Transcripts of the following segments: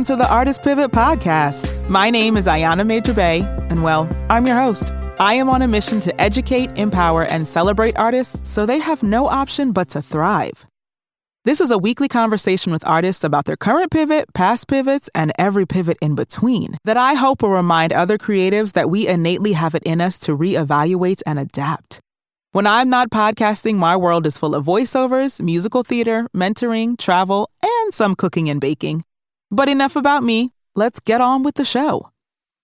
Welcome to the Artist Pivot Podcast. My name is Ayana Major Bey, and well, I'm your host. I am on a mission to educate, empower, and celebrate artists so they have no option but to thrive. This is a weekly conversation with artists about their current pivot, past pivots, and every pivot in between that I hope will remind other creatives that we innately have it in us to reevaluate and adapt. When I'm not podcasting, my world is full of voiceovers, musical theater, mentoring, travel, and some cooking and baking. But enough about me. Let's get on with the show.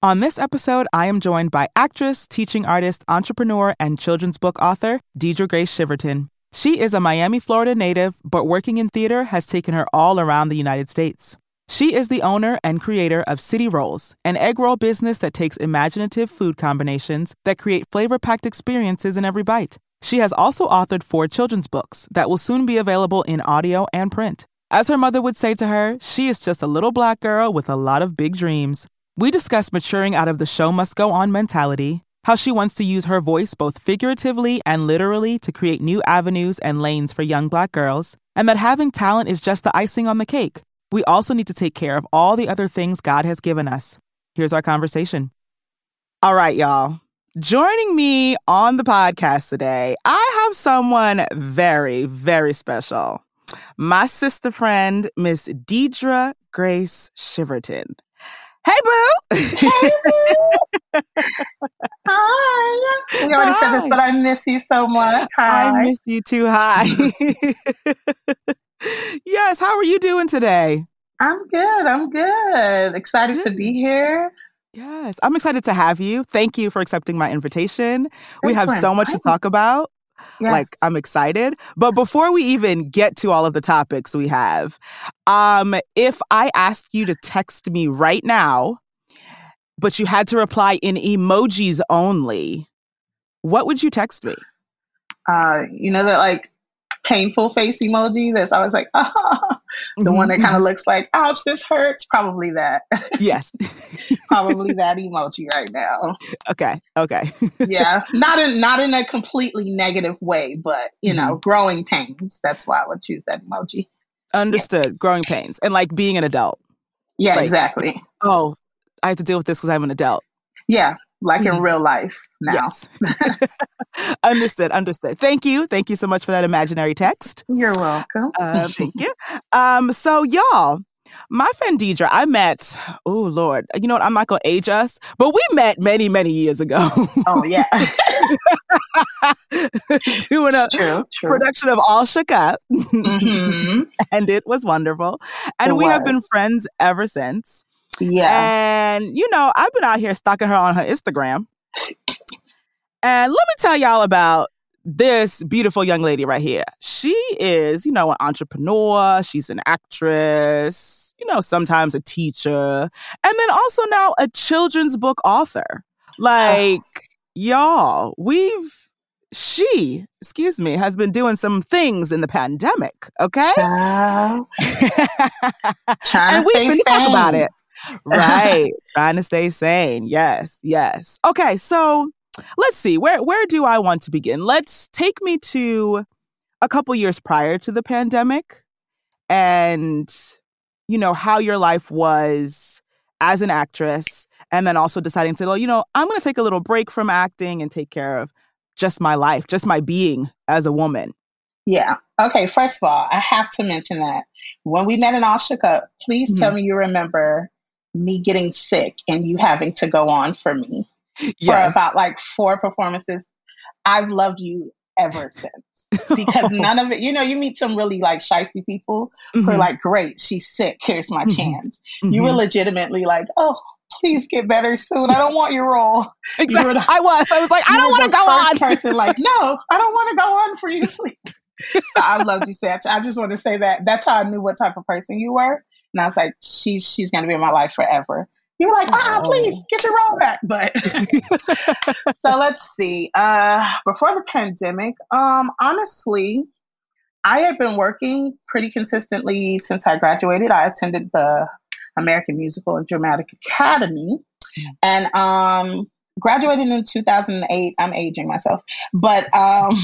On this episode, I am joined by actress, teaching artist, entrepreneur, and children's book author, Deidra Grace Chiverton. She is a Miami, Florida native, but working in theater has taken her all around the United States. She is the owner and creator of City Rolls, an egg roll business that takes imaginative food combinations that create flavor packed experiences in every bite. She has also authored four children's books that will soon be available in audio and print. As her mother would say to her, she is just a little black girl with a lot of big dreams. We discuss maturing out of the show must go on mentality, how she wants to use her voice both figuratively and literally to create new avenues and lanes for young black girls, and that having talent is just the icing on the cake. We also need to take care of all the other things God has given us. Here's our conversation. All right, y'all. Joining me on the podcast today, I have someone very, very special. My sister friend, Miss Deidra Grace Chiverton. Hey, boo! Hey, boo! Hi. We already Hi. said this, but I miss you so much. Hi. I miss you too. Hi. yes, how are you doing today? I'm good. I'm good. Excited good. to be here. Yes, I'm excited to have you. Thank you for accepting my invitation. Thanks we have so much to talk about. Yes. Like I'm excited. But before we even get to all of the topics we have, um if I asked you to text me right now, but you had to reply in emojis only, what would you text me? Uh, you know that like painful face emoji that's always like, ah, the mm-hmm. one that kind of looks like, ouch, this hurts. Probably that. Yes. Probably that emoji right now. Okay. Okay. yeah. Not in not in a completely negative way, but you know, mm-hmm. growing pains. That's why I would choose that emoji. Understood. Yeah. Growing pains. And like being an adult. Yeah, like, exactly. Oh, I have to deal with this because I'm an adult. Yeah like in mm-hmm. real life now. Yes. understood. Understood. Thank you. Thank you so much for that imaginary text. You're welcome. Uh, thank you. Um, so y'all, my friend Deidra, I met, oh Lord, you know what? I'm not going to age us, but we met many, many years ago. Oh, yeah. Doing a true, true. production of All Shook Up. Mm-hmm. and it was wonderful. And it we was. have been friends ever since. Yeah. And, you know, I've been out here stalking her on her Instagram. And let me tell y'all about this beautiful young lady right here. She is, you know, an entrepreneur, she's an actress, you know, sometimes a teacher, and then also now a children's book author. Like, oh. y'all, we've she, excuse me, has been doing some things in the pandemic, okay? Uh, and we've been talking about it right. Trying to stay sane. Yes, yes. Okay, so let's see. Where where do I want to begin? Let's take me to a couple years prior to the pandemic and you know how your life was as an actress and then also deciding to well, you know, I'm going to take a little break from acting and take care of just my life, just my being as a woman. Yeah. Okay, first of all, I have to mention that when we met in All Shook Up, please mm-hmm. tell me you remember me getting sick and you having to go on for me yes. for about like four performances. I've loved you ever since because none of it, you know, you meet some really like shisty people mm-hmm. who are mm-hmm. like, great, she's sick. Here's my mm-hmm. chance. Mm-hmm. You were legitimately like, oh, please get better soon. I don't want your role. Exactly. The, I was. I was like, I don't want to go on. Person like, no, I don't want to go on for you, please. so I love you, Seth. I just want to say that that's how I knew what type of person you were. And I was like, she's she's gonna be in my life forever. You were like, ah, oh. please get your role back. But so let's see. Uh, before the pandemic, um, honestly, I had been working pretty consistently since I graduated. I attended the American Musical and Dramatic Academy, mm. and um, graduated in 2008. I'm aging myself, but um,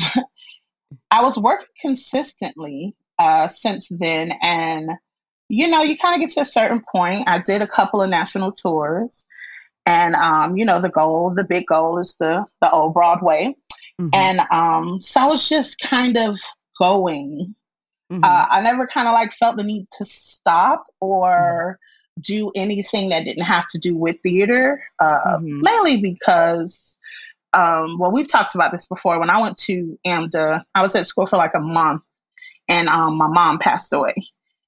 I was working consistently uh, since then, and you know, you kind of get to a certain point. I did a couple of national tours, and um, you know, the goal, the big goal, is the the old Broadway, mm-hmm. and um, so I was just kind of going. Mm-hmm. Uh, I never kind of like felt the need to stop or mm-hmm. do anything that didn't have to do with theater, uh, mm-hmm. mainly because um, well, we've talked about this before. When I went to AMDA, I was at school for like a month, and um, my mom passed away.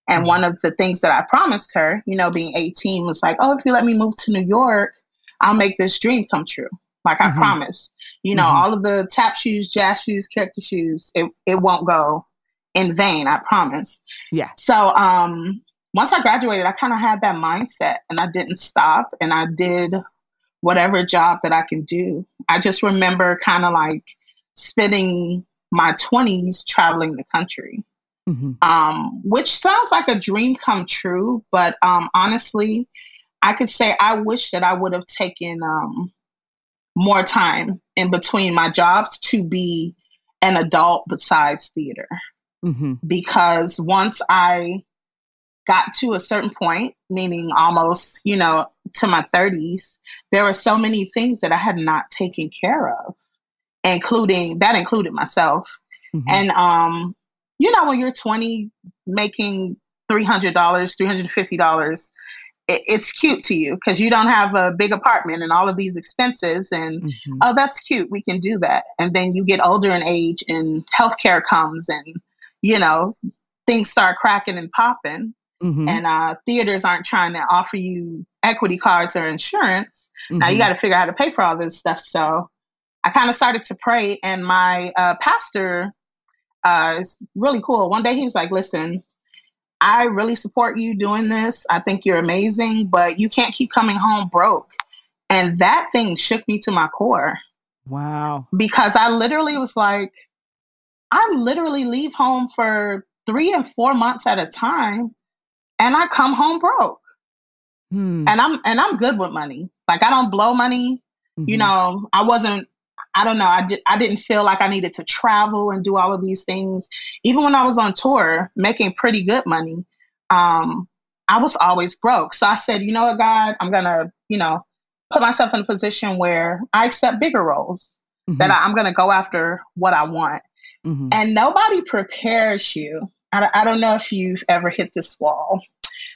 And mm-hmm. one of the things that I promised her, you know, being 18, was like, oh, if you let me move to New York, I'll make this dream come true. Like I mm-hmm. promised. You know, mm-hmm. all of the tap shoes, jazz shoes, character shoes, it, it won't go in vain, I promise. Yeah. So um once I graduated, I kind of had that mindset and I didn't stop and I did whatever job that I can do. I just remember kind of like spending my 20s traveling the country, mm-hmm. um, which sounds like a dream come true. But um, honestly, I could say I wish that I would have taken um, more time in between my jobs to be an adult besides theater. Mm-hmm. Because once I got to a certain point, meaning almost, you know, to my 30s, there were so many things that I had not taken care of, including that included myself. Mm-hmm. And um, you know, when you're 20 making $300, $350, it, it's cute to you because you don't have a big apartment and all of these expenses and mm-hmm. oh that's cute we can do that and then you get older in age and healthcare comes and you know things start cracking and popping Mm-hmm. And uh, theaters aren't trying to offer you equity cards or insurance. Mm-hmm. Now you mm-hmm. got to figure out how to pay for all this stuff. So I kind of started to pray, and my uh, pastor uh, is really cool. One day he was like, "Listen, I really support you doing this. I think you're amazing, but you can't keep coming home broke." And that thing shook me to my core. Wow. Because I literally was like, I literally leave home for three and four months at a time and I come home broke. Hmm. And I'm and I'm good with money. Like I don't blow money. Mm-hmm. You know, I wasn't I don't know. I, did, I didn't feel like I needed to travel and do all of these things. Even when I was on tour, making pretty good money, um, I was always broke. So I said, you know what, God, I'm going to, you know, put myself in a position where I accept bigger roles, mm-hmm. that I, am going to go after what I want. Mm-hmm. And nobody prepares you I, I don't know if you've ever hit this wall.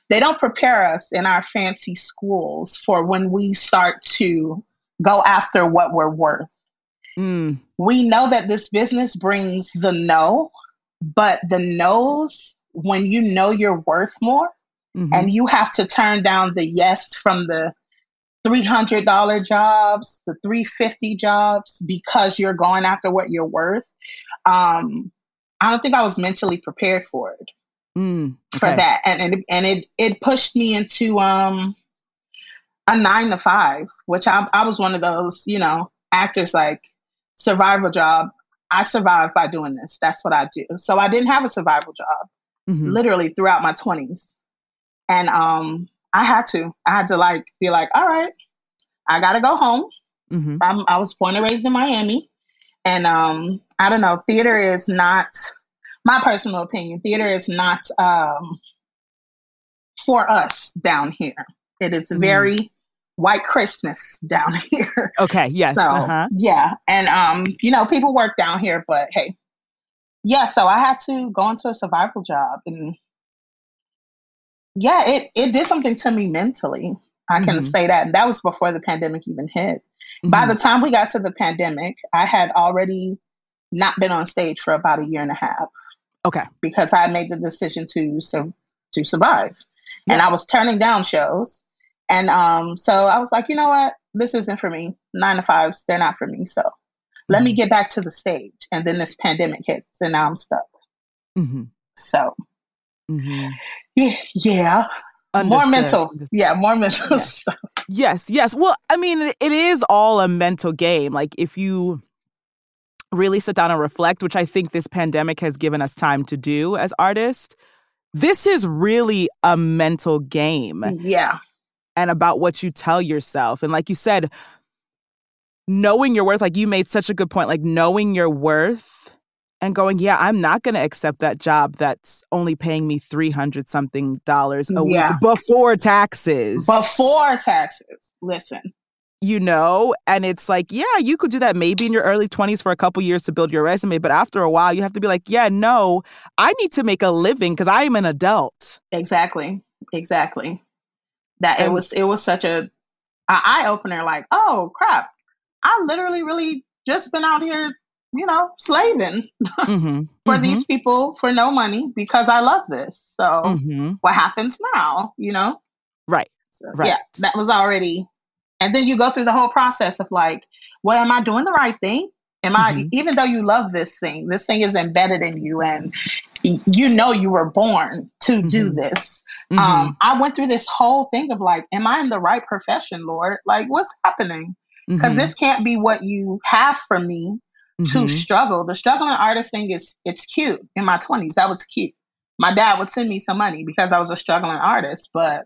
They don't prepare us in our fancy schools for when we start to go after what we're worth. Mm. We know that this business brings the no, but the no's when you know you're worth more mm-hmm. and you have to turn down the yes from the $300 jobs, the 350 jobs because you're going after what you're worth. Um, I don't think I was mentally prepared for it. Mm, okay. For that, and and it, and it it pushed me into um a nine to five, which I I was one of those you know actors like survival job. I survived by doing this. That's what I do. So I didn't have a survival job, mm-hmm. literally throughout my twenties, and um I had to I had to like be like, all right, I gotta go home. Mm-hmm. i was born and raised in Miami, and um I don't know, theater is not my personal opinion, theater is not um, for us down here. It is mm. very white Christmas down here. Okay, yes. So uh-huh. yeah. And um, you know, people work down here, but hey. Yeah, so I had to go into a survival job and yeah, it, it did something to me mentally. I can mm-hmm. say that. And that was before the pandemic even hit. Mm-hmm. By the time we got to the pandemic, I had already not been on stage for about a year and a half. Okay. Because I made the decision to su- to survive, yeah. and I was turning down shows, and um, so I was like, you know what, this isn't for me. Nine to fives, they're not for me. So mm-hmm. let me mm-hmm. get back to the stage, and then this pandemic hits, and now I'm stuck. Mm-hmm. So, mm-hmm. yeah, yeah. Understood. more mental, yeah, more mental yes. stuff. Yes, yes. Well, I mean, it is all a mental game. Like if you really sit down and reflect, which I think this pandemic has given us time to do as artists, this is really a mental game. Yeah. And about what you tell yourself. And like you said, knowing your worth, like you made such a good point, like knowing your worth and going, yeah, I'm not going to accept that job that's only paying me 300 something dollars a Yeah. week before taxes. Before taxes. Listen. you know, and it's like, yeah, you could do that maybe in your early 20s for a couple years to build your resume, but after a while, you have to be like, yeah, no, I need to make a living because I am an adult. Exactly. Exactly. That it was it was such a, a eye opener. Like, oh crap! I literally really just been out here, you know, slaving hmm for these people for no money because I love this. So hmm what happens now? You know. Right. So, Right. Yeah, that was already. And then you go through the whole process of like, well, am I doing the right thing? Am I, Mhm. even though you love this thing, this thing is embedded in you and you know you were born to do Mhm. this. Mhm. Um, I went through this whole thing of like, am I in the right profession, Lord? Like, what's happening? Because Mhm. this can't be what you have for me to Mhm. struggle. The struggling artist thing is it's cute. In my twenties, that was cute. My dad would send me some money because I was a struggling artist, but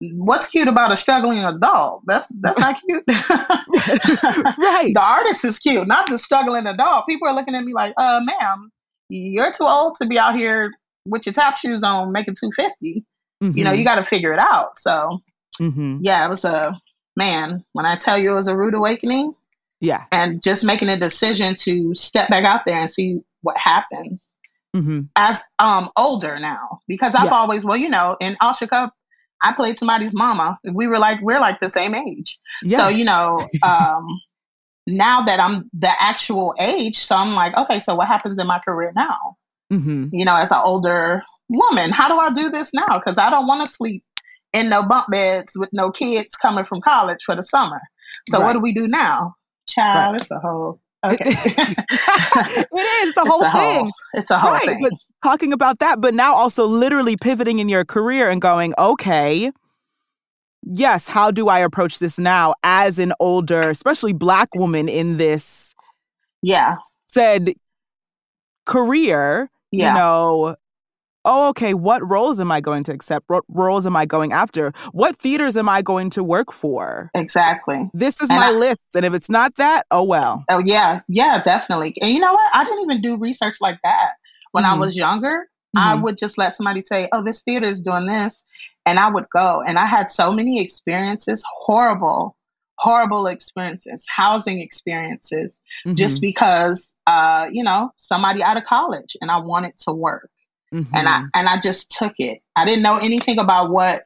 what's cute about a struggling adult? That's that's not cute. right. The artist is cute, not the struggling adult. People are looking at me like, uh, ma'am, you're too old to be out here with your tap shoes on making two fifty. You know, you got to figure it out. So hmm yeah, it was a man. When I tell you it was a rude awakening, Yeah. and just making a decision to step back out there and see what happens hmm as um older now because I've Yeah. always well you know in Cup I played somebody's mama. We were like we're like the same age. Yes. so you know um now that I'm the actual age so I'm like okay so what happens in my career now? Hmm you know as an older woman how do I do this now? Because I don't want to sleep in no bunk beds with no kids coming from college for the summer. So Right. what do we do now? Child it's a whole okay. It is. The whole it's a thing. whole, it's a whole right. thing. But talking about that, but now also literally pivoting in your career and going, okay, yes, how do I approach this now as an older, especially black woman in this yeah said career? yeah You know, oh, okay, what roles am I going to accept? What roles am I going after? What theaters am I going to work for? exactly This is And my I- list. And if it's not that, oh well. Oh yeah, yeah, definitely. And you know what? I didn't even do research like that when I Mhm. was younger. I Mhm. would just let somebody say, "Oh, this theater is doing this," and I would go. And I had so many experiences, horrible, horrible experiences, housing experiences, just Mhm. because, uh, you know, somebody out of college, and I wanted to work, and I Mhm. and I just took it. I didn't know anything about what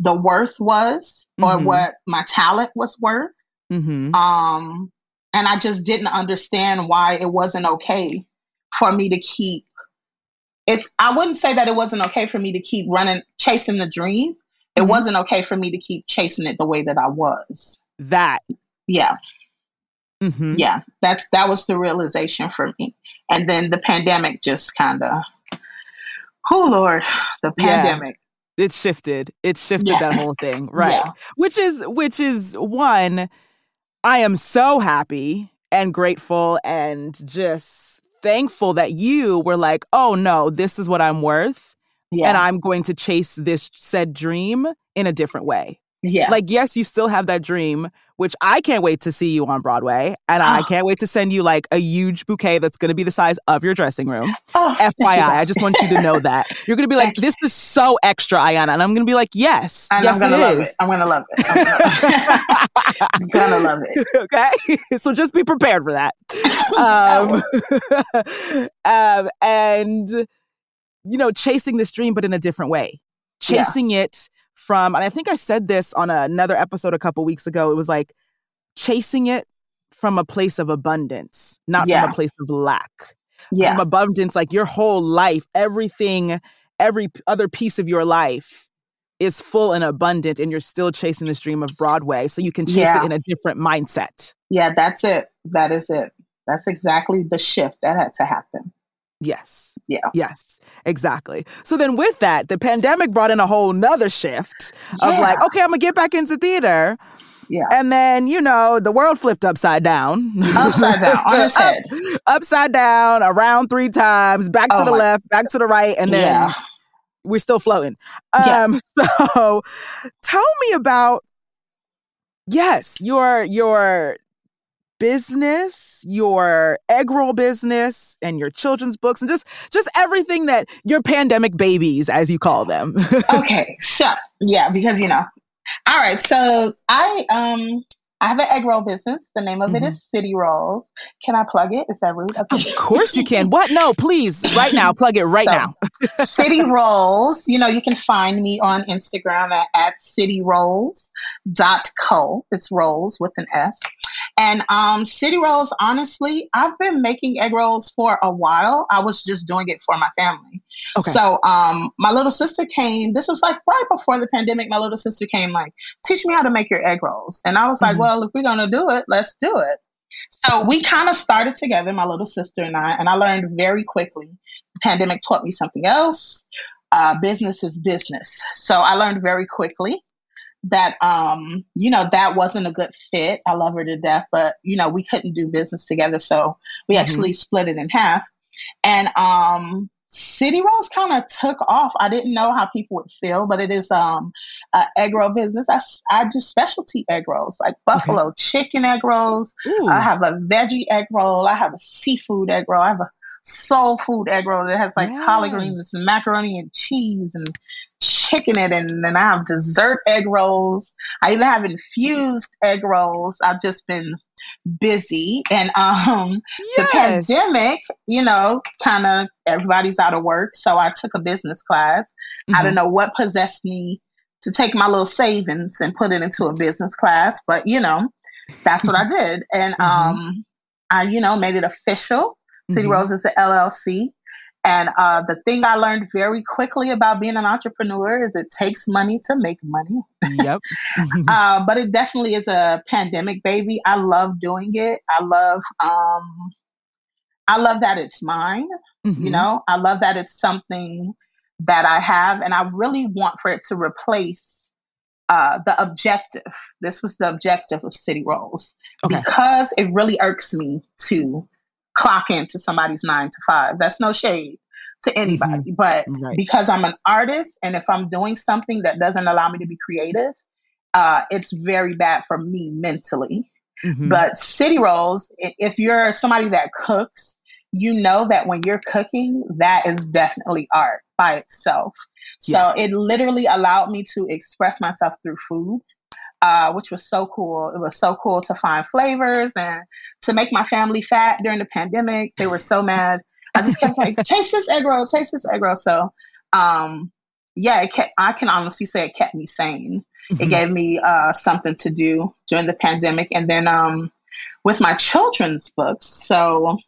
the worth was or Mhm. what my talent was worth. Mhm. Um, and I just didn't understand why it wasn't okay for me to keep it's I wouldn't say that it wasn't okay for me to keep running chasing the dream. It Mhm. wasn't okay for me to keep chasing it the way that I was. that. Yeah, Mhm. yeah. That's that was the realization for me. And then the pandemic just kind of Oh Lord, the Yeah. pandemic. It shifted. It shifted Yeah. that whole thing. Right. Yeah. Which is which is one, I am so happy and grateful and just thankful that you were like, oh no, this is what I'm worth. Yeah. And I'm going to chase this said dream in a different way. yeah. Like, yes, you still have that dream, which I can't wait to see you on Broadway. And I Oh. can't wait to send you like a huge bouquet that's going to be the size of your dressing room. oh. FYI, I just want you to know that. You're going to be like, this is so extra, Ayana. And I'm going to be like, yes. And yes, I'm gonna love is. it. I'm gonna love it. I'm gonna, love it. okay. so just be prepared for that. Um, um, and, you know, chasing this dream, but in a different way. Yeah. Chasing it from, and I think I said this on another episode a couple weeks ago. It was like chasing it from a place of abundance, not Yeah. from a place of lack. Yeah. From abundance, like your whole life, everything, every other piece of your life is full and abundant, and you're still chasing this dream of Broadway. So you can chase Yeah. it in a different mindset. Yeah, that's it. That is it. That's exactly the shift that had to happen. Yes. Yeah. Yes, exactly. So then with that, the pandemic brought in a whole nother shift of Yeah. like, okay, I'm gonna get back into theater. Yeah. And then, you know, the world flipped upside down. Upside down, on its Up- upside down, around three times, back to Oh the my- left, back to the right, and then yeah. we're still floating. Yeah. Um, so tell me about yes, your your business, your egg roll business, and your children's books, and just just everything that your pandemic babies, as you call them. okay, so yeah, because you know, all right. So I um I have an egg roll business. The name of mm-hmm. it is City Rolls. Can I plug it? Is that rude? Okay. Of course you can. What? No, please, right now. Plug it right so, now. City Rolls. You know, you can find me on Instagram at, at cityrolls.co. It's rolls with an S. And um, city rolls, honestly, I've been making egg rolls for a while. I was just doing it for my family. Okay. So um, my little sister came. This was like right before the pandemic. My little sister came, like, teach me how to make your egg rolls. And I was like, mm-hmm. well, if we're gonna do it, let's do it. So we kind of started together, my little sister and I, and I learned very quickly. The pandemic taught me something else. Uh, business is business. So I learned very quickly that um you know that wasn't a good fit. I love her to death but you know we couldn't do business together so we mm-hmm. actually split it in half. And um city rolls kind of took off. I didn't know how people would feel but it is um an egg roll business. I, I do specialty egg rolls like buffalo okay. chicken egg rolls. Ooh. i have a veggie egg roll. I have a seafood egg roll. I have a soul food egg roll that has like yes. collard greens and macaroni and cheese and chicken in it and then I have dessert egg rolls. I even have infused egg rolls. I've just been busy and um yes. the pandemic, you know, kind of everybody's out of work. So I took a business class. Mm-hmm. I don't know what possessed me to take my little savings and put it into a business class, but you know, that's what I did. And mm-hmm. um I, you know, made it official. City mm-hmm. Rolls is an LLC. And uh, the thing I learned very quickly about being an entrepreneur is it takes money to make money. Yep. uh, but it definitely is a pandemic baby. I love doing it. I love, um, I love that it's mine. Mm-hmm. You know, I love that it's something that I have, and I really want for it to replace uh, the objective. This was the objective of City Rolls okay. because it really irks me to clock into somebody's nine to five. That's no shade to anybody. Mm-hmm. But right. because I'm an artist and if I'm doing something that doesn't allow me to be creative, uh, it's very bad for me mentally. Mm-hmm. But city rolls, if you're somebody that cooks, you know that when you're cooking, that is definitely art by itself. So yeah. it literally allowed me to express myself through food uh, which was so cool. It was so cool to find flavors and to make my family fat during the pandemic. They were so mad. I just kept like, taste this egg roll, taste this egg roll. So, um, yeah, it kept, I can honestly say it kept me sane. Mm-hmm. It gave me uh, something to do during the pandemic. And then um, with my children's books, so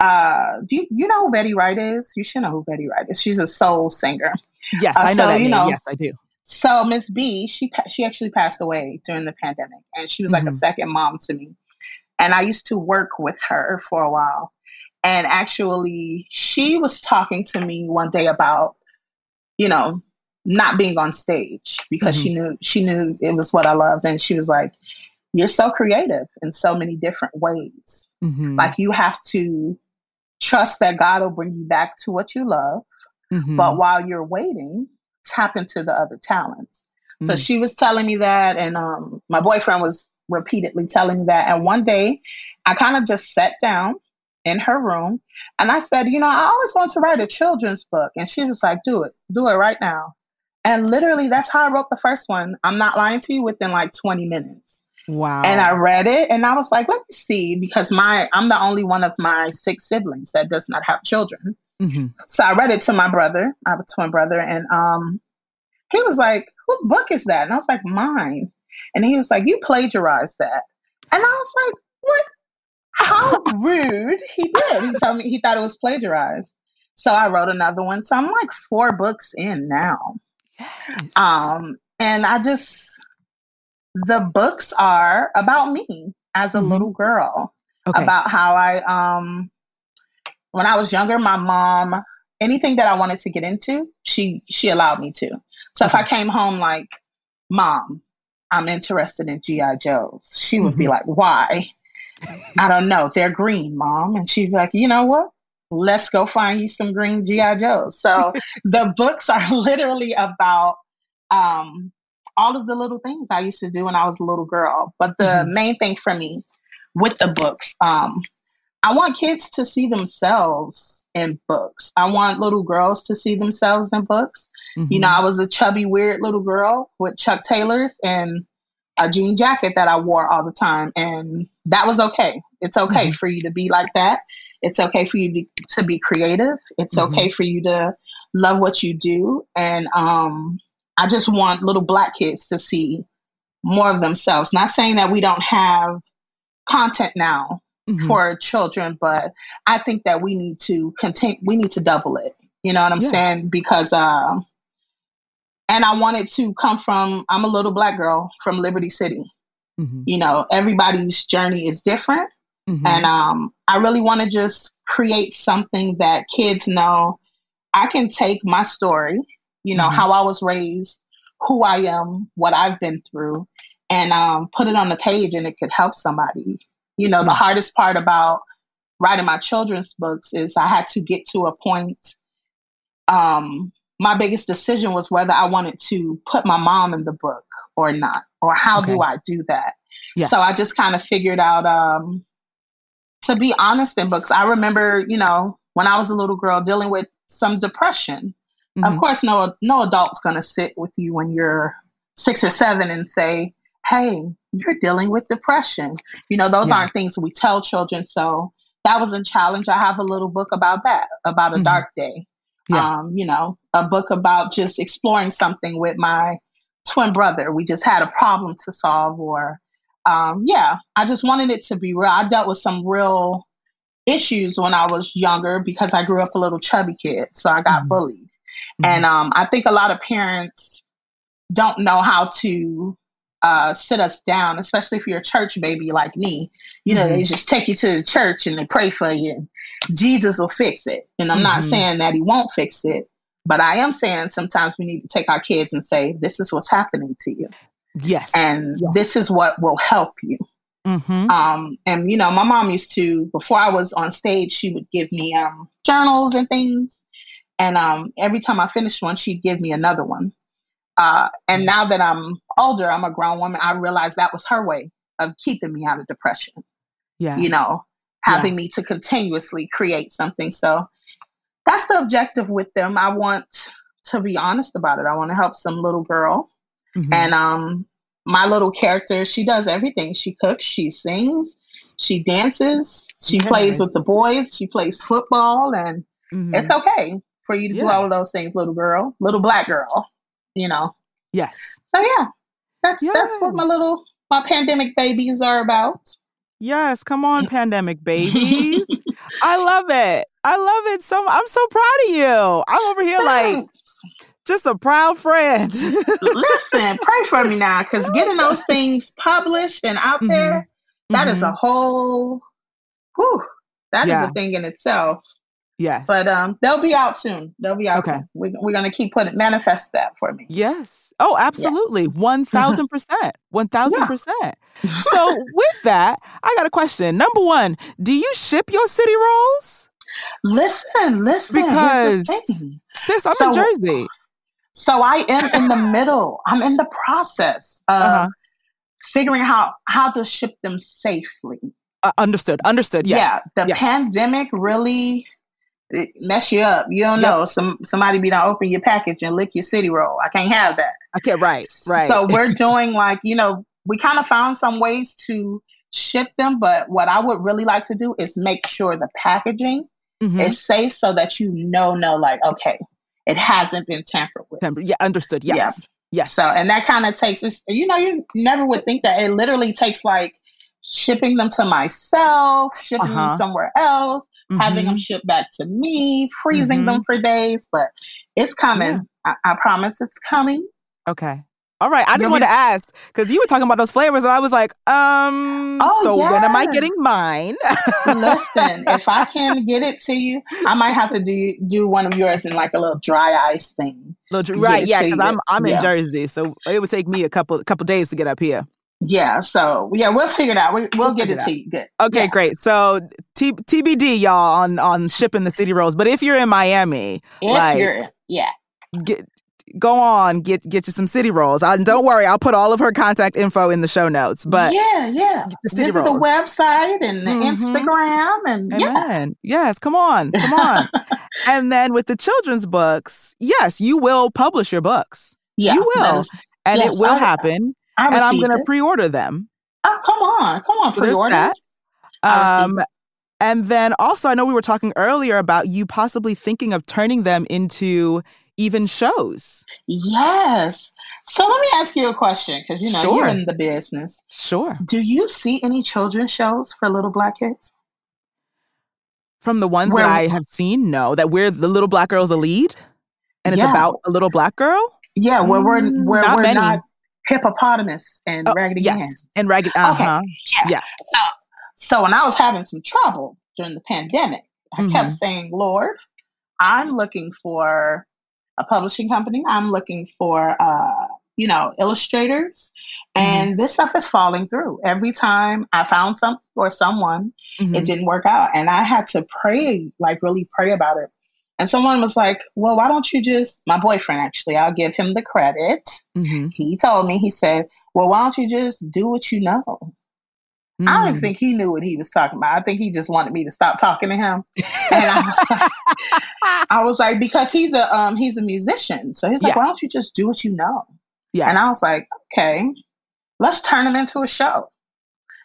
uh, do you, you know who Betty Wright is? You should know who Betty Wright is. She's a soul singer. Yes, uh, I know so, that you name. Know, yes, I do. So Miss B, she she actually passed away during the pandemic, and she was like mm-hmm. a second mom to me. And I used to work with her for a while. And actually, she was talking to me one day about, you know, not being on stage because mm-hmm. she knew she knew it was what I loved, and she was like, "You're so creative in so many different ways. Mm-hmm. Like you have to trust that God will bring you back to what you love." Mm-hmm. But while you're waiting, tap into the other talents. Mm-hmm. So mm. she was telling me that, and um, my boyfriend was repeatedly telling me that. And one day, I kind of just sat down in her room and I said, You know, I always want to write a children's book. And she was like, Do it, do it right now. And literally, that's how I wrote the first one. I'm not lying to you, within like 20 minutes. Wow. And I read it and I was like, let me see, because my I'm the only one of my six siblings that does not have children. Mm-hmm. So I read it to my brother. I have a twin brother, and um, he was like, "Whose book is that?" And I was like, "Mine." And he was like, "You plagiarized that," and I was like, "What? How rude!" He did. He told me he thought it was plagiarized. So I wrote another one. So I'm like four books in now. Yes. Um, and I just the books are about me as a mm-hmm. little girl, okay. about how I um when I was younger, my mom, anything that I wanted to get into, she she allowed me to. So if I came home like, Mom, I'm interested in GI Joes, she would mm-hmm. be like, Why? I don't know. They're green, Mom, and she'd be like, You know what? Let's go find you some green GI Joes. So the books are literally about um, all of the little things I used to do when I was a little girl. But the mm-hmm. main thing for me with the books. Um, I want kids to see themselves in books. I want little girls to see themselves in books. Mm-hmm. You know, I was a chubby, weird little girl with Chuck Taylors and a jean jacket that I wore all the time. And that was okay. It's okay mm-hmm. for you to be like that. It's okay for you to, to be creative. It's mm-hmm. okay for you to love what you do. And um, I just want little black kids to see more of themselves. Not saying that we don't have content now mm-hmm. for children, but I think that we need to continue, we need to double it. You know what I'm yeah. saying? Because, uh, and I wanted to come from, I'm a little black girl from Liberty City. Mm-hmm. You know, everybody's journey is different. Mm-hmm. And um, I really want to just create something that kids know I can take my story, you know, mm-hmm. how I was raised, who I am, what I've been through, and um, put it on the page and it could help somebody. You know, the hardest part about writing my children's books is I had to get to a point. Um, my biggest decision was whether I wanted to put my mom in the book or not, or how okay. do I do that. Yeah. So I just kind of figured out, um, to be honest, in books. I remember, you know, when I was a little girl dealing with some depression. Mm-hmm. Of course, no no adult's going to sit with you when you're six or seven and say, "Hey, you're dealing with depression." You know, those yeah. aren't things we tell children. So that was a challenge. I have a little book about that, about a mm-hmm. dark day. Yeah. Um, you know, a book about just exploring something with my twin brother. We just had a problem to solve, or um, yeah, I just wanted it to be real. I dealt with some real issues when I was younger because I grew up a little chubby kid, so I got mm-hmm. bullied. Mm-hmm. And um, I think a lot of parents don't know how to uh, sit us down, especially if you're a church baby like me. You know, mm-hmm. they just take you to the church and they pray for you, Jesus will fix it. And I'm not mm-hmm. saying that He won't fix it, but I am saying sometimes we need to take our kids and say, "This is what's happening to you." Yes. And yes. this is what will help you. Mm-hmm. Um, and you know, my mom used to before I was on stage, she would give me um, journals and things, and um, every time I finished one, she'd give me another one. Uh, and mm. now that I'm older, I'm a grown woman. I realized that was her way of keeping me out of depression. Yeah, you know, having yeah. me to continuously create something. So that's the objective with them. I want to be honest about it. I want to help some little girl, mm-hmm. and um, my little character, she does everything. She cooks, she sings, she dances, she yeah. plays with the boys, she plays football, and mm-hmm. it's okay for you to yeah. do all of those things, little girl, little black girl, you know. Yes. So yeah, that's yes. that's what my little my pandemic babies are about. Yes, come on, pandemic babies. I love it. I love it so. I'm so proud of you. I'm over here like just a proud friend. Listen, pray for me now, because getting those things published and out mm-hmm. there, that mm-hmm. is a whole, whew, that yeah. is a thing in itself. Yes. But um, they'll be out soon. They'll be out okay. soon. We, we're going to keep putting, manifest that for me. Yes. Oh, absolutely. 1000%. 1000%. So, with that, I got a question. Number one, do you ship your city rolls? Listen, listen. Because, sis, I'm so, in Jersey. So I am in the middle. I'm in the process of uh-huh. figuring out how to ship them safely. Uh, understood. Understood. Yes. Yeah. The yes. pandemic really mess you up. You don't yep. know. Some somebody be to open your package and lick your city roll. I can't have that. Okay. Right. Right. So we're doing like you know we kind of found some ways to ship them, but what I would really like to do is make sure the packaging mm-hmm. is safe so that you know know like okay it hasn't been tampered with. Yeah, understood. Yes. Yeah. Yes. So, and that kind of takes us, you know, you never would think that it literally takes like shipping them to myself, shipping uh-huh. them somewhere else, mm-hmm. having them shipped back to me, freezing mm-hmm. them for days, but it's coming. Yeah. I, I promise it's coming. Okay. All right. I just want to ask because you were talking about those flavors, and I was like, um, oh, so yes. when am I getting mine? Listen, if I can get it to you, I might have to do do one of yours in like a little dry ice thing. Little, right? Yeah, because I'm I'm yeah. in Jersey, so it would take me a couple couple days to get up here. Yeah, so yeah, we'll figure it out. We, will we'll get it, it to you. Good. Okay, yeah. great. So T- TBD, y'all, on on shipping the city rolls. But if you're in Miami, if like, you're yeah, get go on, get get you some city rolls. I, don't worry, I'll put all of her contact info in the show notes. But yeah, yeah, the Visit rolls. the website and the mm-hmm. Instagram and Amen. yeah. Yes, come on, come on. and then with the children's books, yes, you will publish your books. Yeah, you will, is, and yes, it will I, happen. I, and I'm going to pre-order them. Oh, come on, come on, so pre-order. Um, and then also, I know we were talking earlier about you possibly thinking of turning them into even shows. Yes. So let me ask you a question because you know sure. you're in the business. Sure. Do you see any children's shows for little black kids? From the ones where, that I have seen, no. That we're the little black girl's a lead, and it's yeah. about a little black girl. Yeah, where we're where not we're many. not hippopotamus and oh, raggedy yes. hands and raggedy. Uh huh. Okay. Yeah. yeah. So so when I was having some trouble during the pandemic, I mm-hmm. kept saying, Lord, I'm looking for a publishing company. I'm looking for, uh, you know, illustrators. Mm-hmm. And this stuff is falling through. Every time I found something or someone, mm-hmm. it didn't work out. And I had to pray, like really pray about it. And someone was like, well, why don't you just, my boyfriend actually, I'll give him the credit. Mm-hmm. He told me, he said, well, why don't you just do what you know? Mm. I don't hmm. think he knew what he was talking about. I think he just wanted me to stop talking to him. And I was like, I was like, because he's a um he's a musician. So he's like, yeah. why don't you just do what you know? Yeah. And I was like, okay, let's turn him into a show.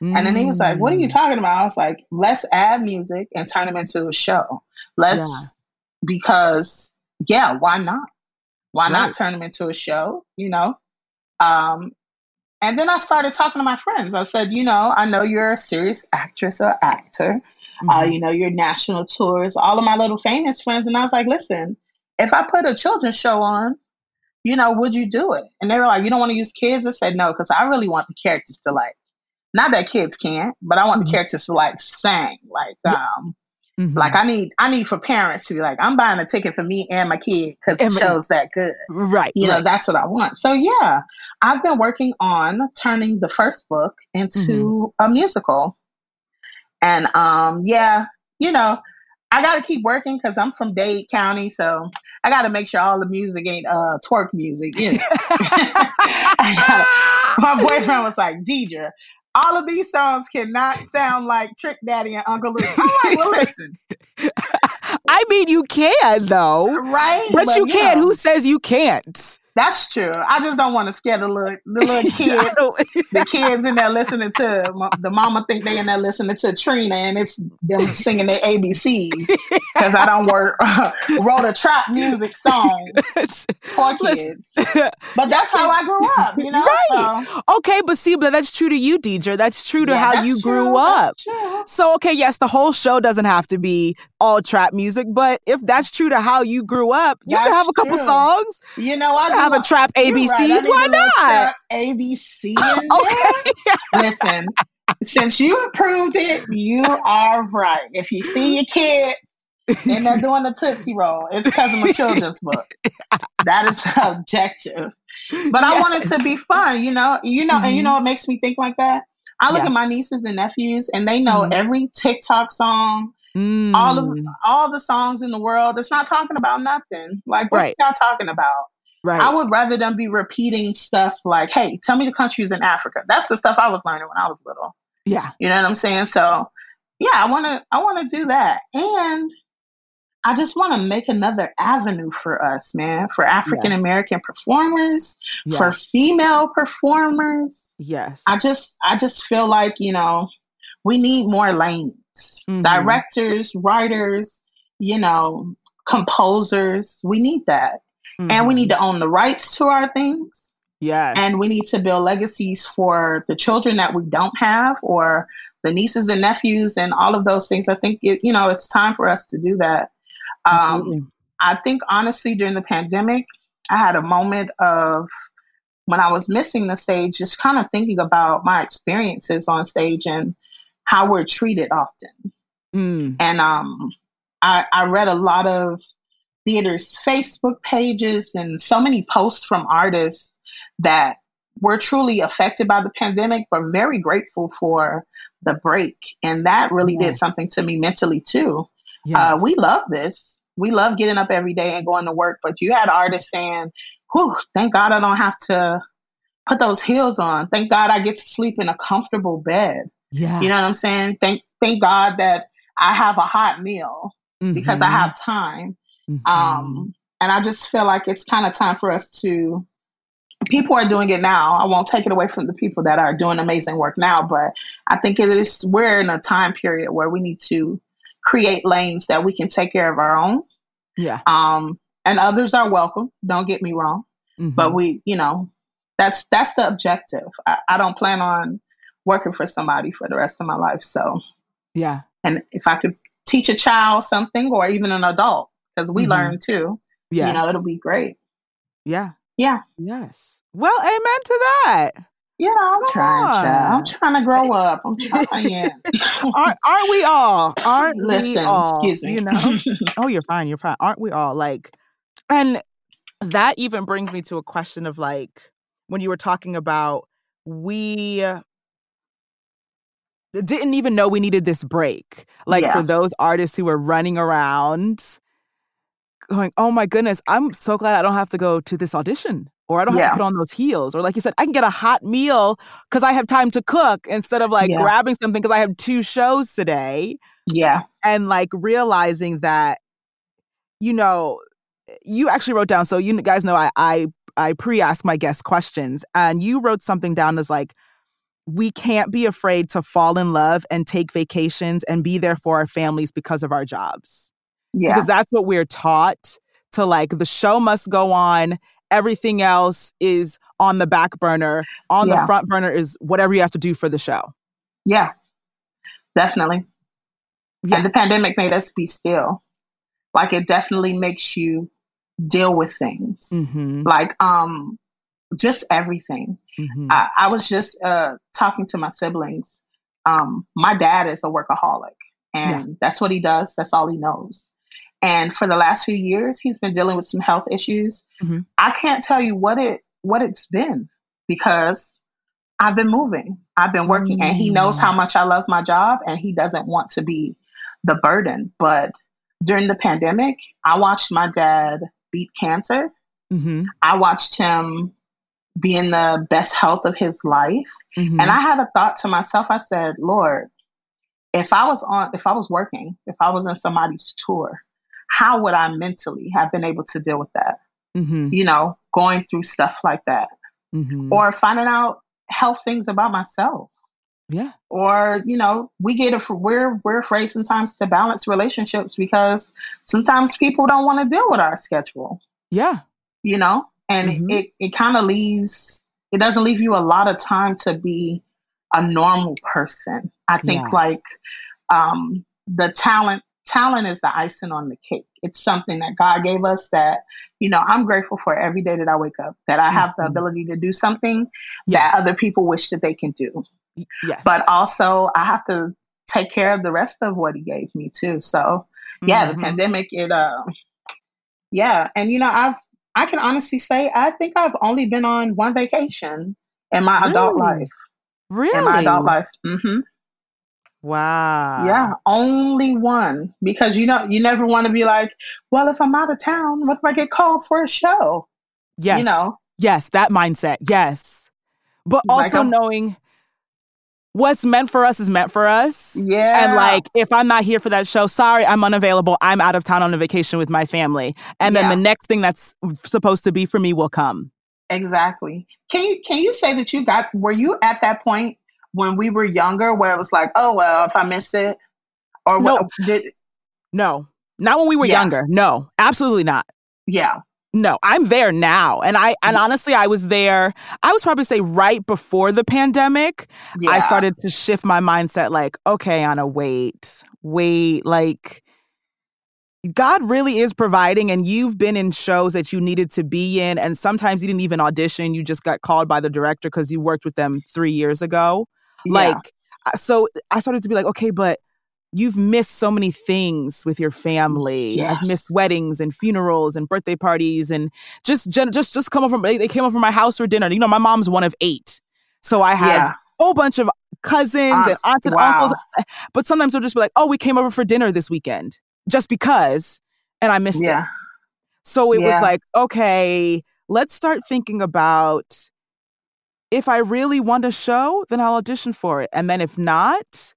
Mm. And then he was like, what are you hmm. talking about? I was like, let's add music and turn him into a show. Let's yeah. Because yeah, why not? Why right. not turn them into a show? You know? Um, and then I started talking to my friends. I said, you know, I know you're a serious actress or actor. Uh, mm-hmm. Uh, you know, your national tours, all of my little famous friends. And I was like, listen, if I put a children's show on, you know, would you do it? And they were like, you don't want to use kids? I said, no, because I really want the characters to like, not that kids can't, but I want mm-hmm. the characters to like sing, like, um, Mm-hmm. Like I need, I need for parents to be like, I'm buying a ticket for me and my kid because the show's that good. Right. You right. know, that's what I want. So yeah, I've been working on turning the first book into mm-hmm. a musical. And um, yeah, you know, I got to keep working because I'm from Dade County, so I got to make sure all the music ain't uh twerk music. You know? gotta, my boyfriend was like, Deidra, all of these songs cannot sound like Trick Daddy and Uncle Luke. I'm like, well, listen. I mean, you can though, right? But, but you, can't. Who says you can't? That's true. I just don't want to scare the little the little kid, the kids in there listening to the mama think they in there listening to Trina and it's them singing their ABCs because I don't work wrote a trap music song for kids. But that's how I grew up, you know. Right. So. Okay, but see, but that's true to you, Deidra. That's true to yeah, how you true. grew up. So okay, yes, the whole show doesn't have to be all trap music, but if that's true to how you grew up, you that's can have a couple true. songs. You know, I have a trap ABCs. Right. Why not? ABC. okay. Listen, since you approved it, you are right. If you see your kids and they're doing the Tootsie Roll, it's because of my children's book. That is objective. But I want it to be fun, you know. You know, mm-hmm. and you know what makes me think like that? I look yeah. at my nieces and nephews and they know mm-hmm. every TikTok song, mm. all of all the songs in the world. It's not talking about nothing. Like what right. y'all talking about? Right. I would rather them be repeating stuff like, hey, tell me the countries in Africa. That's the stuff I was learning when I was little. Yeah. You know what I'm saying? So yeah, I wanna I wanna do that. And I just want to make another avenue for us, man, for African American yes. performers, yes. for female performers. Yes. I just I just feel like, you know, we need more lanes. Mm-hmm. Directors, writers, you know, composers, we need that. Mm-hmm. And we need to own the rights to our things. Yes. And we need to build legacies for the children that we don't have or the nieces and nephews and all of those things. I think it, you know, it's time for us to do that. Um, I think honestly during the pandemic, I had a moment of when I was missing the stage, just kind of thinking about my experiences on stage and how we're treated often. Mm. And um, I, I read a lot of theater's Facebook pages and so many posts from artists that were truly affected by the pandemic, but very grateful for the break. And that really yes. did something to me mentally too. Yes. Uh, we love this. We love getting up every day and going to work, but you had artists saying, whew, thank God I don't have to put those heels on. Thank God I get to sleep in a comfortable bed. Yeah. You know what I'm saying? Thank thank God that I have a hot meal mm-hmm. because I mm-hmm. have time. Mm-hmm. Um, and I just feel like it's kind of time for us to people are doing it now. I won't take it away from the people that are doing amazing work now, but I think it is we're in a time period where we need to create lanes that we can take care of our own. Yeah. Um, and others are welcome. Don't get me wrong, mm-hmm. but we, you know, that's that's the objective. I, I don't plan on working for somebody for the rest of my life. So, yeah. And if I could teach a child something or even an adult, because we mm-hmm. learn too, yeah, you know, it'll be great. Yeah. Yeah. Yes. Well, amen to that. You know, I'm Come trying, child. I'm trying to grow up. I'm trying. aren't, aren't we all? Aren't Listen, we all? Excuse me. You know? oh, you're fine. You're fine. Aren't we all? Like, and that even brings me to a question of like, when you were talking about we didn't even know we needed this break. Like yeah. for those artists who were running around going, oh my goodness, I'm so glad I don't have to go to this audition or I don't have to put on those heels. Or like you said, I can get a hot meal because I have time to cook instead of like yeah. grabbing something because I have two shows today. Yeah. And like realizing that, you know, eh, you actually wrote down, so you guys know I, I, I pre ask my guests questions and you wrote something down as like, we can't be afraid to fall in love and take vacations and be there for our families because of our jobs. Yeah. Because that's what we're taught to like the show must go on everything else is on the back burner. On yeah. the front burner is whatever you have to do for the show. Yeah, definitely. Yeah. And the pandemic made us be still. Like it definitely makes you deal with things. Mm-hmm. Like um just everything. Mm-hmm. I, I, was just uh talking to my siblings. Um my dad is a workaholic and yeah. that's what he does. That's all he knows. And for the last few years, he's been dealing with some health issues. Mm-hmm. I can't tell you what it what it's been because I've been moving. I've been working mm-hmm. and he knows how much I love my job and he doesn't want to be the burden. But during the pandemic, I watched my dad beat cancer. Mm-hmm. I watched him be in the best health of his life. Mm-hmm. And I had a thought to myself, I said, Lord, if I was on if I was working, if I was in somebody's tour, how would I mentally have been able to deal with that? Mm-hmm. You know, going through stuff like that, mm-hmm. or finding out health things about myself. Yeah. Or you know, we get it. We're we're afraid sometimes to balance relationships because sometimes people don't want to deal with our schedule. Yeah. You know, and mm-hmm. it it kind of leaves. It doesn't leave you a lot of time to be a normal person. I think yeah. like um, the talent talent is the icing on the cake. It's something that God gave us that, you know, I'm grateful for every day that I wake up, that I have mm-hmm. the ability to do something that other people wish that they can do. Yes. But also, I have to take care of the rest of what He gave me too. So, yeah, mm-hmm. the pandemic, it, uh, yeah. And, you know, I've, I can honestly say, I think I've only been on one vacation in my adult life. Really? In my adult life. Mm-hmm. Wow. Yeah, only one. Because you know, you never want to be like, well, if I'm out of town, what if I get called for a show? Yes. You know? Yes, that mindset. Yes. But also like knowing what's meant for us is meant for us. Yeah. And like, if I'm not here for that show, sorry, I'm unavailable. I'm out of town on a vacation with my family. And then yeah. the next thing that's supposed to be for me will come. Exactly. Can you can you say that you got were you at that point when we were younger where it was like, oh well, if I miss it, or no, what, did no, not when we were yeah. younger. No, absolutely not. Yeah. No, I'm there now. And I and honestly I was there I was probably say right before the pandemic. Yeah. I started to shift my mindset like, okay, Anna, wait. Wait, like God really is providing, and you've been in shows that you needed to be in, and sometimes you didn't even audition. You just got called by the director because you worked with them three years ago. Yeah. Like, so I started to be like, okay, but you've missed so many things with your family. Yes. I've missed weddings and funerals and birthday parties and just just just come over from they came over from my house for dinner. You know, my mom's one of eight. So I have yeah. a whole bunch of cousins and aunts and wow. uncles. Eh, but sometimes they'll just be like, oh, we came over for dinner this weekend just because and I missed yeah. it. So it yeah. was like, okay, let's start thinking about if I really want a show, then I'll audition for it. And then if not,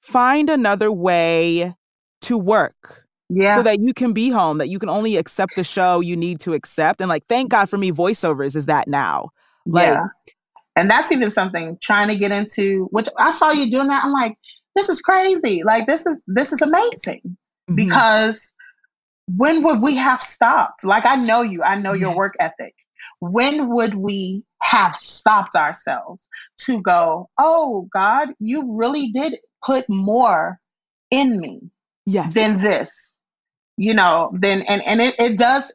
find another way to work. Yeah. So that you can be home, that you can only accept the show you need to accept. And like, thank God for me, voiceovers is that now. Like, yeah. And that's even something trying to get into, which I saw you doing that. I'm like, this is crazy. Like, this is, this is amazing mhm. because when would we have stopped? Like, I know you, I know your work ethic. When would we have stopped ourselves to go, oh, God, you really did put more in me yes. than this, you know, then, and, and it, it does.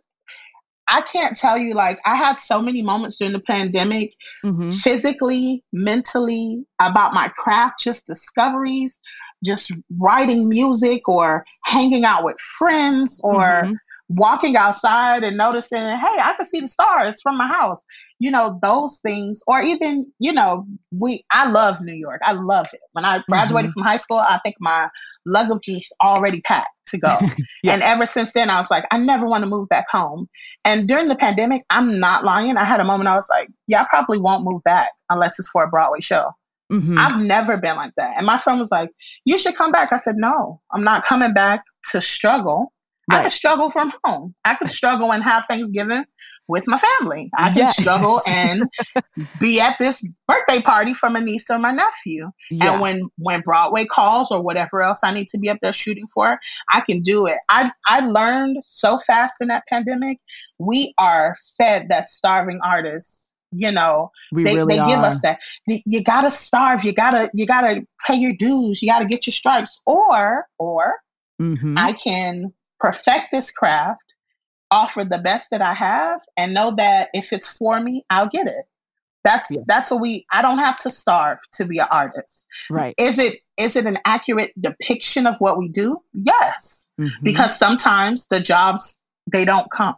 I can't tell you, like, I had so many moments during the pandemic Mhm. physically, mentally, about my craft, just discoveries, just writing music or hanging out with friends or Mhm. Walking outside and noticing, hey, I can see the stars from my house. You know, those things, or even, you know, we I love New York. I love it. When I graduated from high school, I think my luggage was already packed to go. And ever since then, I was like, I never want to move back home. And during the pandemic, I'm not lying. I had a moment I was like, yeah, I probably won't move back unless it's for a Broadway show. Mhm. I've never been like that. And my friend was like, You should come back. I said, No, I'm not coming back to struggle. I could struggle from home. I could struggle and have Thanksgiving with my family. I can Yeah. struggle and be at this birthday party for my niece or my nephew. yeah. And when when Broadway calls or whatever else I need to be up there shooting for, I can do it. I I learned so fast in that pandemic. We are fed that starving artists. You know, we they, really they are. give us that you, gotta starve you gotta you gotta pay your dues you gotta get your stripes or or Mhm. i can perfect this craft offer the best that i have and know that if it's for me i'll get it that's Yeah. that's what we i don't have to starve to be an artist right. is it is it an accurate depiction of what we do yes Mhm. because sometimes the jobs they don't come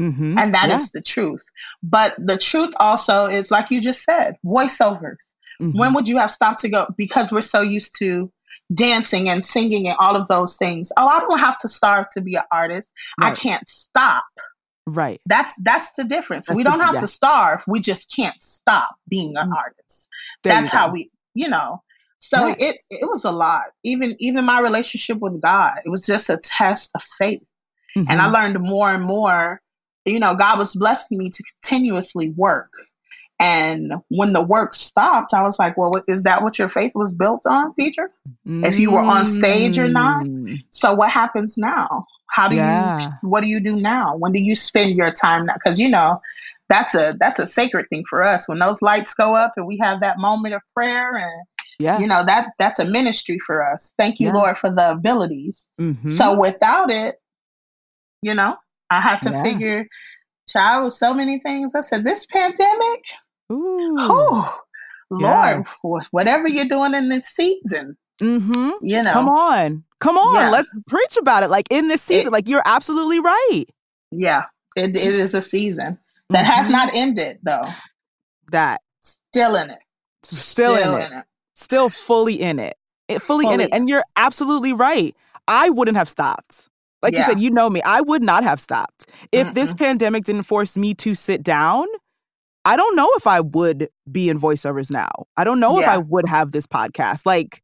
Mhm. and that is Yeah. the truth but the truth also is like you just said voiceovers Mhm. when would you have stopped to go because we're so used to dancing and singing and all of those things oh i don't have to starve to be an artist i can't stop right. that's that's the difference That's we don't have yeah. to starve we just can't stop being an Mm. artist There that's how we you know so Yes. it it was a lot even even my relationship with god it was just a test of faith and I Mhm. learned more and more. You know, God was blessing me to continuously work. And when the work stopped, I was like, well, what- is that what your faith was built on, teacher? if you were on stage or not? Mm. So what happens now? How do Yeah. you, what do you do now? When do you spend your time now? Because, you know, that's a that's a sacred thing for us. When those lights go up and we have that moment of prayer and Yeah. you know that that's a ministry for us. Thank you, Yeah. Lord, for the abilities. Mhm. So without it, you know, I had to Yeah. figure, child, so many things. I said, this pandemic, Ooh. oh, Lord, wh- whatever you're doing in this season, Mhm. you know, Come on. Come on. Yeah. Let's preach about it. Like in this season, It- like you're absolutely right. yeah, it, it is a season that has Mhm. not ended though. that Still in it. still, in it. Still fully in it. It fully, in it. And you're absolutely right. I wouldn't have stopped. Like you said, you know me. I would not have stopped. If this Mm-mm. pandemic didn't force me to sit down, I don't know if I would be in voiceovers now. I don't know if I would have this podcast. Like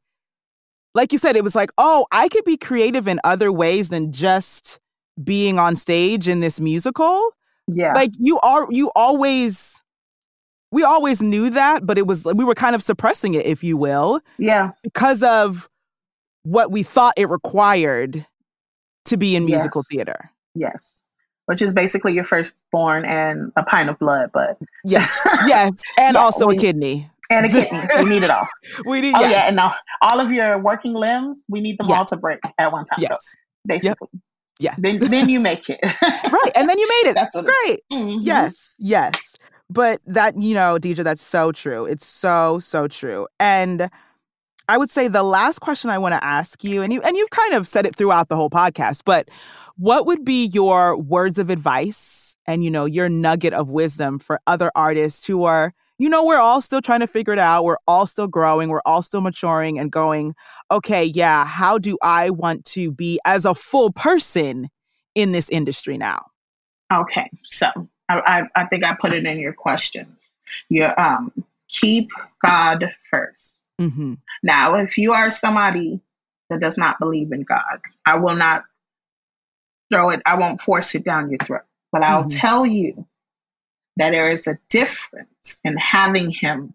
like you said, it was like, oh, I could be creative in other ways than just being on stage in this musical. Yeah. Like you are you always we always knew that, but it was we were kind of suppressing it, if you will, yeah. because of what we thought it required to be in musical Yes. theater. Yes. Which is basically your firstborn and a pint of blood, but Yes, yes, and Yeah, also we- a kidney. and a kidney. we need it all. We need Oh yes, yeah, and now all of your working limbs, we need them Yeah. all to break at one time. So yes, basically, Yeah. then then you make it. right, and then you made it. That's what. Great. Mhm. Yes, yes. But that, you know, Deidra, that's so true. It's so, so true. And I would say the last question I want to ask you, and you and you've kind of said it throughout the whole podcast, but what would be your words of advice and you know, your nugget of wisdom for other artists who are, you know, we're all still trying to figure it out. We're all still growing, we're all still maturing and going, okay, yeah, how do I want to be as a full person in this industry now? Okay, so I, I, I think I put it in your questions. You um keep God 1st Mm-hmm. Now, if you are somebody that does not believe in God, I will not throw it. I won't force it down your throat, but I'll Mhm. tell you that there is a difference in having Him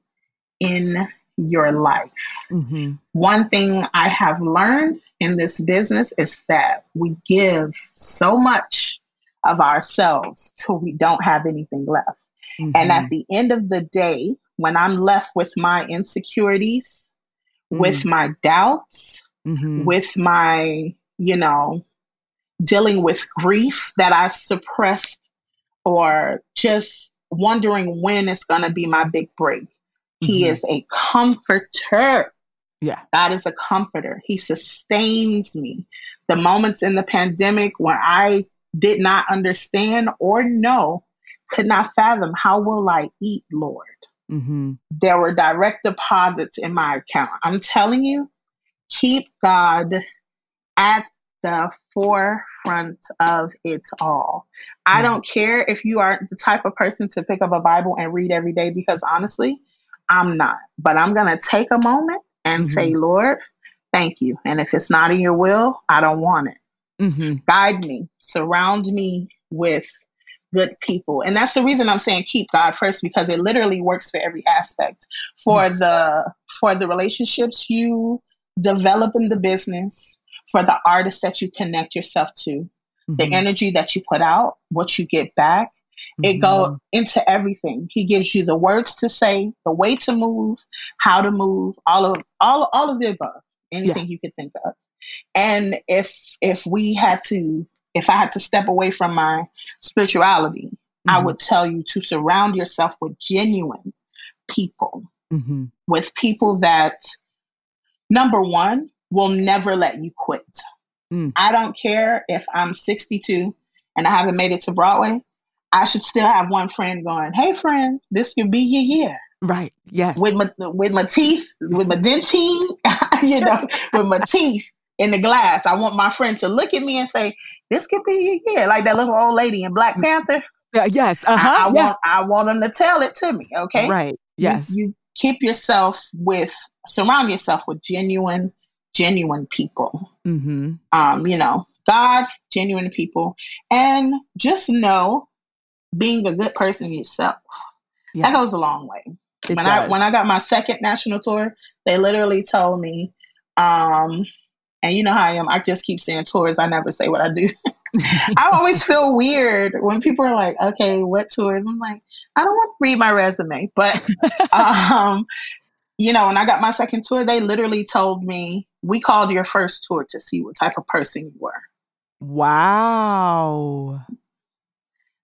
in your life. Mm-hmm. One thing I have learned in this business is that we give so much of ourselves till we don't have anything left. Mm-hmm. And at the end of the day, when I'm left with my insecurities, with my doubts, mm-hmm. with my, you know, dealing with grief that I've suppressed or just wondering when it's going to be my big break. He Mhm. is a comforter. yeah. God is a comforter. He sustains me. The moments in the pandemic when I did not understand or know, could not fathom how will I eat, Lord? Mm-hmm. There were direct deposits in my account. I'm telling you, keep God at the forefront of it all. I don't care if you are the type of person to pick up a Bible and read every day because honestly, I'm not. But I'm going to take a moment and Mhm. say, Lord, thank you. And if it's not in your will, I don't want it. Mm-hmm. Guide me, surround me with good people. And that's the reason I'm saying keep God first because it literally works for every aspect. For Yes. the for the relationships you develop in the business, for the artists that you connect yourself to, the Mhm. energy that you put out, what you get back, it go into everything. He gives you the words to say, the way to move, how to move, all of all all of the above, anything you could think of. And if if we had to, if I had to step away from my spirituality, I Mhm. would tell you to surround yourself with genuine people, Mhm. with people that number one will never let you quit. Mm. I don't care if I'm 62 and I haven't made it to Broadway. I should still have one friend going, "Hey, friend, this could be your year." Right. Yes. With my with my teeth, with my dentine, you know, with my teeth in the glass. I want my friend to look at me and say, "This could be your year," like that little old lady in Black Panther. Yeah, yes. I, Uh-huh. I yeah. want I want them to tell it to me. Okay, Right. Yes. you, keep yourself with surround yourself with genuine, genuine people. mm-hmm. um, you know, God, genuine people, and just know being a good person yourself. Yes. That goes a long way. It when I when I got my second national tour, they literally told me, um, and you know how I am, I just keep saying tours, I never say what I do. I always feel weird when people are like, okay, what tours? I'm like, I don't want to read my resume. But um, you know, when I got my second tour, they literally told me, we called your first tour to see what type of person you were. wow.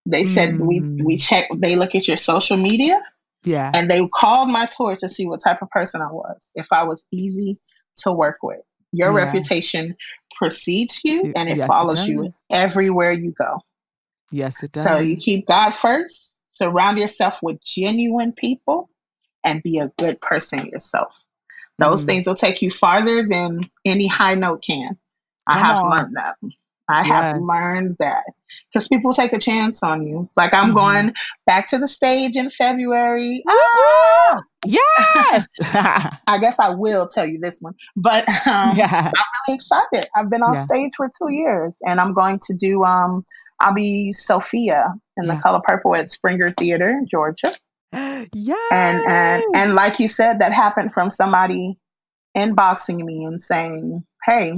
They said we Mm. we check. They look at your social media, Yeah. and they called my tour to see what type of person I was. If I was easy to work with, your Yeah. reputation precedes you, and it yes, it follows you everywhere you go. yes, it does. So you keep God first. Surround yourself with genuine people, and be a good person yourself. Those Mhm. things will take you farther than any high note can. I Come have on. learned that. I have learned that because people take a chance on you. Like I'm Mhm. going back to the stage in February. Ah! Yes. I guess I will tell you this one, but um, yeah. I'm really excited. I've been on Yeah. stage for two years, and I'm going to do. Um, I'll be Sofia in Yeah. the Color Purple at Springer Theater in Georgia. Yes. and and and like you said that happened from somebody inboxing me and saying hey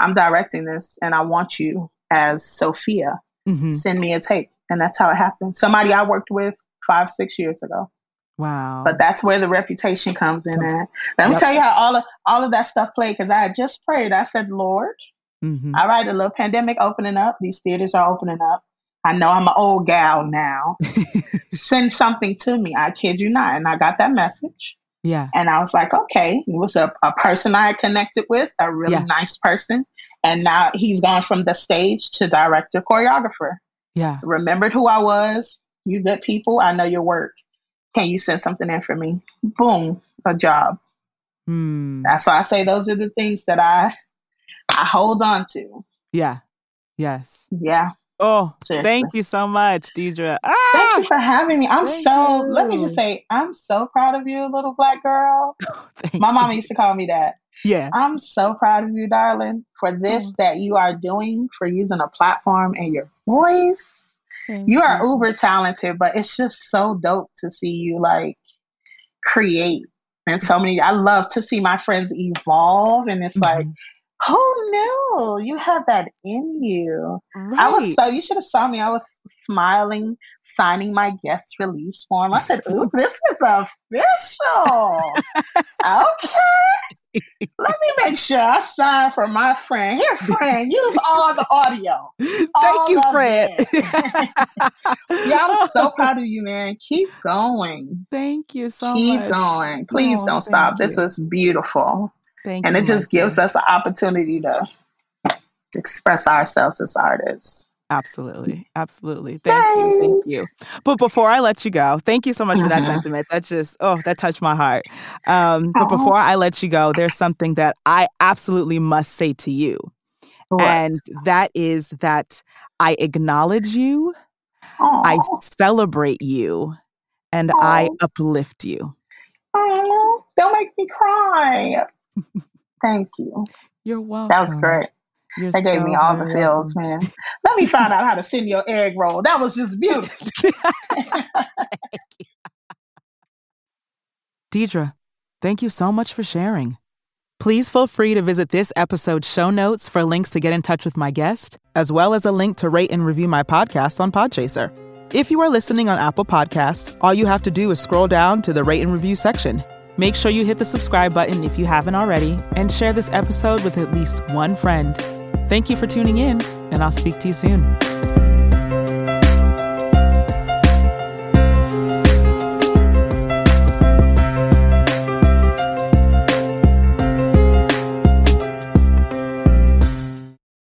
i'm directing this and i want you as sofia Mhm. send me a tape and that's how it happened somebody i worked with five six years ago Wow. but that's where the reputation comes in at let me Yep. tell you how all of all of that stuff played because i had just prayed i said lord Mhm. all right a little pandemic opening up these theaters are opening up i know i'm an old gal now send something to me i kid you not and i got that message yeah. And I was like, okay, it was a, a person I had connected with, a really Yeah. nice person. And now he's gone from the stage to director, choreographer. Yeah. Remembered who I was. You good people. I know your work. Can you send something in for me? Boom, a job. Hmm. That's why I say those are the things that I I hold on to. Yeah. Yes. Yeah. Oh, Seriously. thank you so much, Deidra. Ah! Thank you for having me. I'm so, you. let me just say, I'm so proud of you, little black girl. My you. mama used to call me that. Yeah. I'm so proud of you, darling, for this mm. that you are doing, for using a platform and your voice. Thank you are you. uber talented, but it's just so dope to see you like create and so many I love to see my friends evolve and it's mm-hmm. like Oh no, you have that in you. Right. I was so you should have saw me. I was smiling, signing my guest release form. I said, "Ooh, this is official." okay. Let me make sure I sign for my friend. Here, friend, use all the audio. Thank all you, friend. yeah, I'm so proud of you, man. Keep going. Thank you so Keep much. Keep going. Please oh, don't stop. You. This was beautiful. Thank and you, it just gives us an opportunity to express ourselves as artists. Absolutely. Absolutely. Thank you. Thank you. But before I let you go, thank you so much for that sentiment. That just, oh, that touched my heart. Um, but before I let you go, there's something that I absolutely must say to you. What? And that is that I acknowledge you, Aww. I celebrate you, and Aww. I uplift you. Oh, don't make me cry. Thank you. You're welcome. That was great. You're that gave me all the feels, man. Let me find out how to send your egg roll. That was just beautiful. Deidra, thank you so much for sharing. Please feel free to visit this episode's show notes for links to get in touch with my guest, as well as a link to rate and review my podcast on Podchaser. If you are listening on Apple Podcasts, all you have to do is scroll down to the rate and review section Make sure you hit the subscribe button if you haven't already and share this episode with at least one friend. Thank you for tuning in, and I'll speak to you soon.